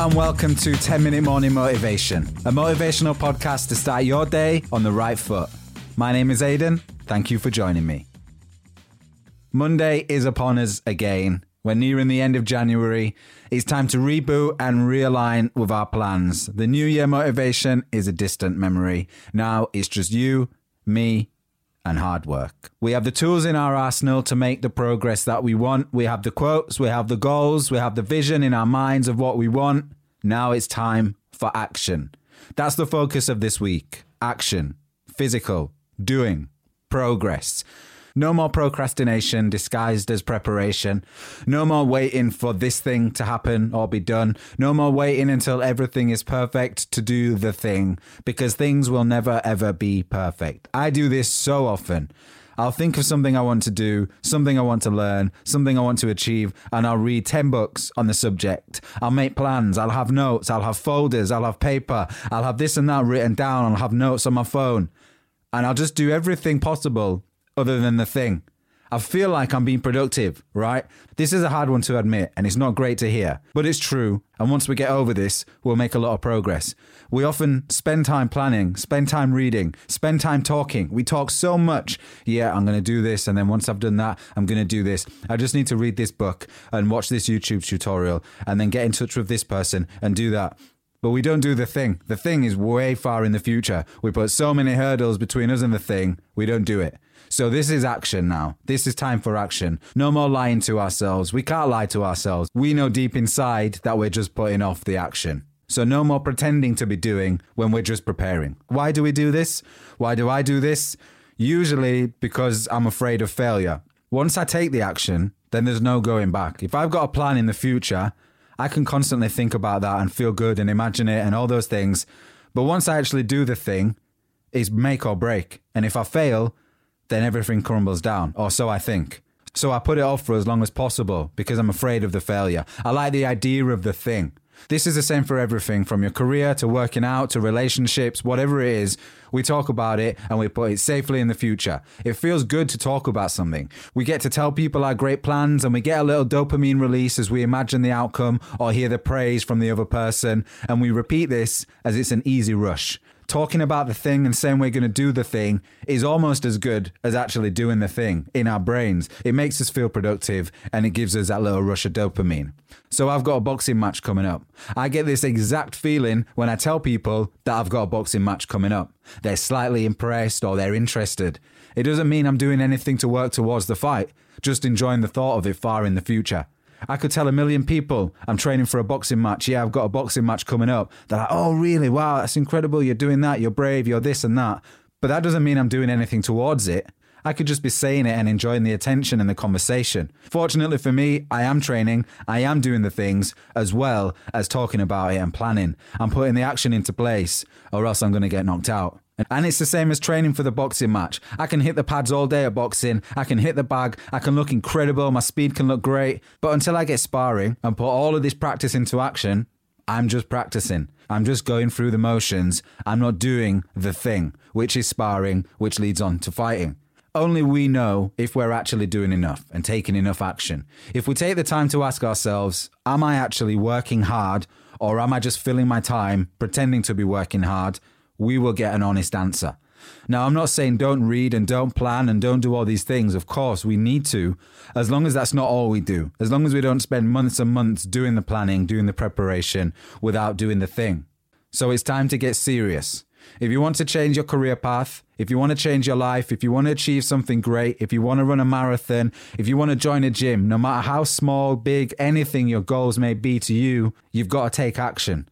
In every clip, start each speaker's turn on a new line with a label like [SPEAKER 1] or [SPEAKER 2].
[SPEAKER 1] And welcome to 10 Minute Morning Motivation, a motivational podcast to start your day on the right foot. My name is Aidan. Thank you for joining me. Monday is upon us again. We're nearing the end of January. It's time to reboot and realign with our plans. The new year motivation is a distant memory. Now it's just you, me, and hard work. We have the tools in our arsenal to make the progress that we want. We have the quotes, we have the goals, we have the vision in our minds of what we want. Now it's time for action. That's the focus of this week action, physical, doing, progress. No more procrastination disguised as preparation. No more waiting for this thing to happen or be done. No more waiting until everything is perfect to do the thing because things will never ever be perfect. I do this so often. I'll think of something I want to do, something I want to learn, something I want to achieve, and I'll read 10 books on the subject. I'll make plans, I'll have notes, I'll have folders, I'll have paper, I'll have this and that written down, I'll have notes on my phone. And I'll just do everything possible other than the thing. I feel like I'm being productive, right? This is a hard one to admit, and it's not great to hear, but it's true. And once we get over this, we'll make a lot of progress. We often spend time planning, spend time reading, spend time talking. We talk so much. Yeah, I'm going to do this. And then once I've done that, I'm going to do this. I just need to read this book and watch this YouTube tutorial and then get in touch with this person and do that. But we don't do the thing. The thing is way far in the future. We put so many hurdles between us and the thing, we don't do it. So this is action now. This is time for action. No more lying to ourselves. We can't lie to ourselves. We know deep inside that we're just putting off the action. So no more pretending to be doing when we're just preparing. Why do we do this? Why do I do this? Usually because I'm afraid of failure. Once I take the action, then there's no going back. If I've got a plan in the future, I can constantly think about that and feel good and imagine it and all those things. But once I actually do the thing, it's make or break. And if I fail, then everything crumbles down, or so I think. So I put it off for as long as possible because I'm afraid of the failure. I like the idea of the thing. This is the same for everything from your career to working out to relationships, whatever it is. We talk about it and we put it safely in the future. It feels good to talk about something. We get to tell people our great plans and we get a little dopamine release as we imagine the outcome or hear the praise from the other person. And we repeat this as it's an easy rush talking about the thing and saying we're going to do the thing is almost as good as actually doing the thing in our brains. It makes us feel productive and it gives us that little rush of dopamine. So I've got a boxing match coming up. I get this exact feeling when I tell people that I've got a boxing match coming up. They're slightly impressed or they're interested. It doesn't mean I'm doing anything to work towards the fight, just enjoying the thought of it far in the future. I could tell a million people I'm training for a boxing match. Yeah, I've got a boxing match coming up. They're like, oh, really? Wow, that's incredible. You're doing that. You're brave. You're this and that. But that doesn't mean I'm doing anything towards it. I could just be saying it and enjoying the attention and the conversation. Fortunately for me, I am training, I am doing the things as well as talking about it and planning. I'm putting the action into place, or else I'm going to get knocked out. And it's the same as training for the boxing match. I can hit the pads all day at boxing. I can hit the bag. I can look incredible. My speed can look great. But until I get sparring and put all of this practice into action, I'm just practicing. I'm just going through the motions. I'm not doing the thing, which is sparring, which leads on to fighting. Only we know if we're actually doing enough and taking enough action. If we take the time to ask ourselves, am I actually working hard or am I just filling my time pretending to be working hard? We will get an honest answer. Now, I'm not saying don't read and don't plan and don't do all these things. Of course, we need to, as long as that's not all we do. As long as we don't spend months and months doing the planning, doing the preparation without doing the thing. So it's time to get serious. If you want to change your career path, if you want to change your life, if you want to achieve something great, if you want to run a marathon, if you want to join a gym, no matter how small, big, anything your goals may be to you, you've got to take action.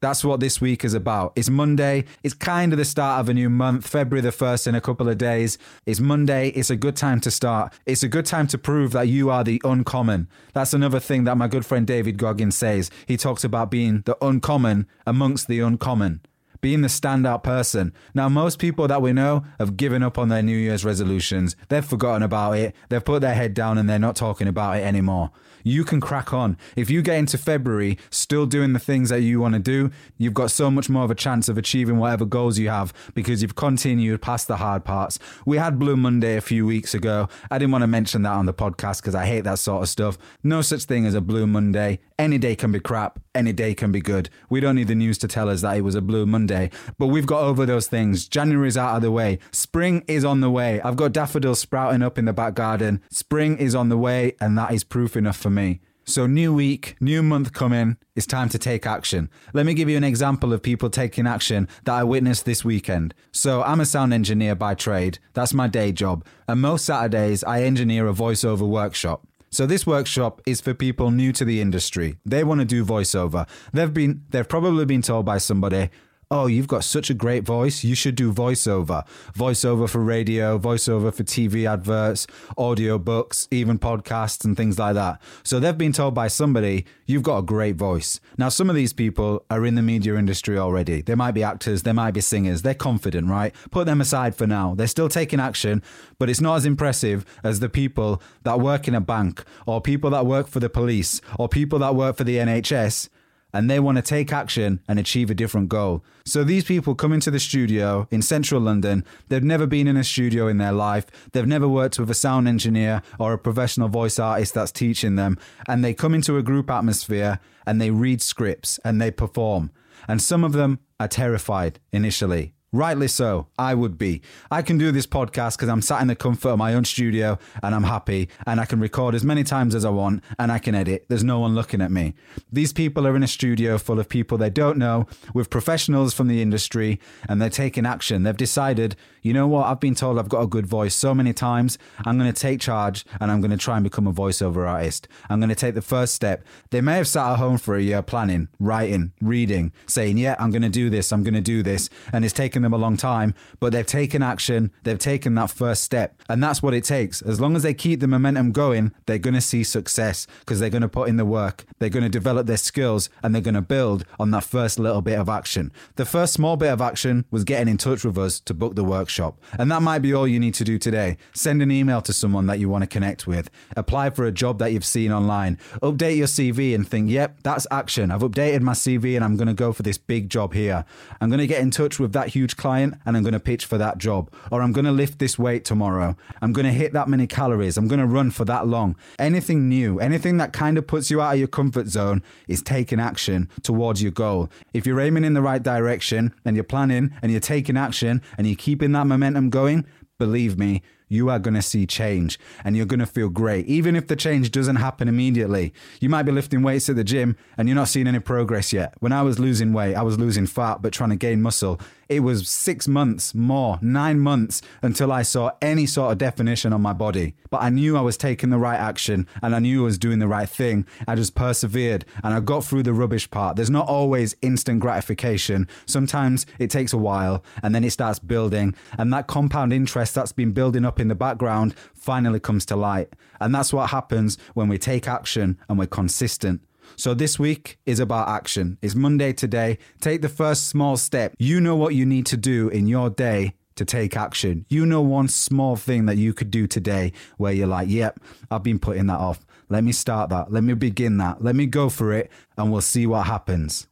[SPEAKER 1] That's what this week is about. It's Monday. It's kind of the start of a new month, February the 1st in a couple of days. It's Monday. It's a good time to start. It's a good time to prove that you are the uncommon. That's another thing that my good friend David Goggins says. He talks about being the uncommon amongst the uncommon being the standout person. Now, most people that we know have given up on their New Year's resolutions. They've forgotten about it. They've put their head down and they're not talking about it anymore. You can crack on. If you get into February still doing the things that you want to do, you've got so much more of a chance of achieving whatever goals you have because you've continued past the hard parts. We had Blue Monday a few weeks ago. I didn't want to mention that on the podcast because I hate that sort of stuff. No such thing as a Blue Monday. Any day can be crap, any day can be good. We don't need the news to tell us that it was a Blue Monday, but we've got over those things. January's out of the way. Spring is on the way. I've got daffodils sprouting up in the back garden. Spring is on the way, and that is proof enough for me. So, new week, new month coming, it's time to take action. Let me give you an example of people taking action that I witnessed this weekend. So, I'm a sound engineer by trade, that's my day job, and most Saturdays I engineer a voiceover workshop. So this workshop is for people new to the industry. They want to do voiceover. They've been they've probably been told by somebody, "Oh, you've got such a great voice. You should do voiceover. Voiceover for radio, voiceover for TV adverts, audio books, even podcasts and things like that." So they've been told by somebody, "You've got a great voice." Now, some of these people are in the media industry already. They might be actors, they might be singers. They're confident, right? Put them aside for now. They're still taking action, but it's not as impressive as the people that work in a bank or people that work for the police or people that work for the NHS and they want to take action and achieve a different goal. So these people come into the studio in central London. They've never been in a studio in their life. They've never worked with a sound engineer or a professional voice artist that's teaching them. And they come into a group atmosphere and they read scripts and they perform. And some of them are terrified initially. Rightly so, I would be. I can do this podcast because I'm sat in the comfort of my own studio and I'm happy and I can record as many times as I want and I can edit. There's no one looking at me. These people are in a studio full of people they don't know, with professionals from the industry, and they're taking action. They've decided, you know what, I've been told I've got a good voice so many times. I'm going to take charge and I'm going to try and become a voiceover artist. I'm going to take the first step. They may have sat at home for a year planning, writing, reading, saying, yeah, I'm going to do this, I'm going to do this. And it's taken them a long time, but they've taken action, they've taken that first step. And that's what it takes. As long as they keep the momentum going, they're going to see success because they're going to put in the work, they're going to develop their skills, and they're going to build on that first little bit of action. The first small bit of action was getting in touch with us to book the workshop. And that might be all you need to do today. Send an email to someone that you want to connect with, apply for a job that you've seen online, update your CV and think, yep, that's action. I've updated my CV and I'm going to go for this big job here. I'm going to get in touch with that huge client and I'm going to pitch for that job. Or I'm going to lift this weight tomorrow. I'm going to hit that many calories. I'm going to run for that long. Anything new, anything that kind of puts you out of your comfort zone is taking action towards your goal. If you're aiming in the right direction and you're planning and you're taking action and you're keeping that momentum going, believe me, you are going to see change and you're going to feel great. Even if the change doesn't happen immediately, you might be lifting weights at the gym and you're not seeing any progress yet. When I was losing weight, I was losing fat but trying to gain muscle. It was six months more, nine months until I saw any sort of definition on my body. But I knew I was taking the right action and I knew I was doing the right thing. I just persevered and I got through the rubbish part. There's not always instant gratification. Sometimes it takes a while and then it starts building. And that compound interest that's been building up in the background finally comes to light. And that's what happens when we take action and we're consistent. So this week is about action. It's Monday today. Take the first small step. You know what you need to do in your day to take action. You know one small thing that you could do today where you're like, yep, I've been putting that off. Let me start that. Let me begin that. Let me go for it and we'll see what happens.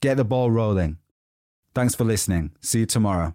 [SPEAKER 1] Get the ball rolling. Thanks for listening. See you tomorrow.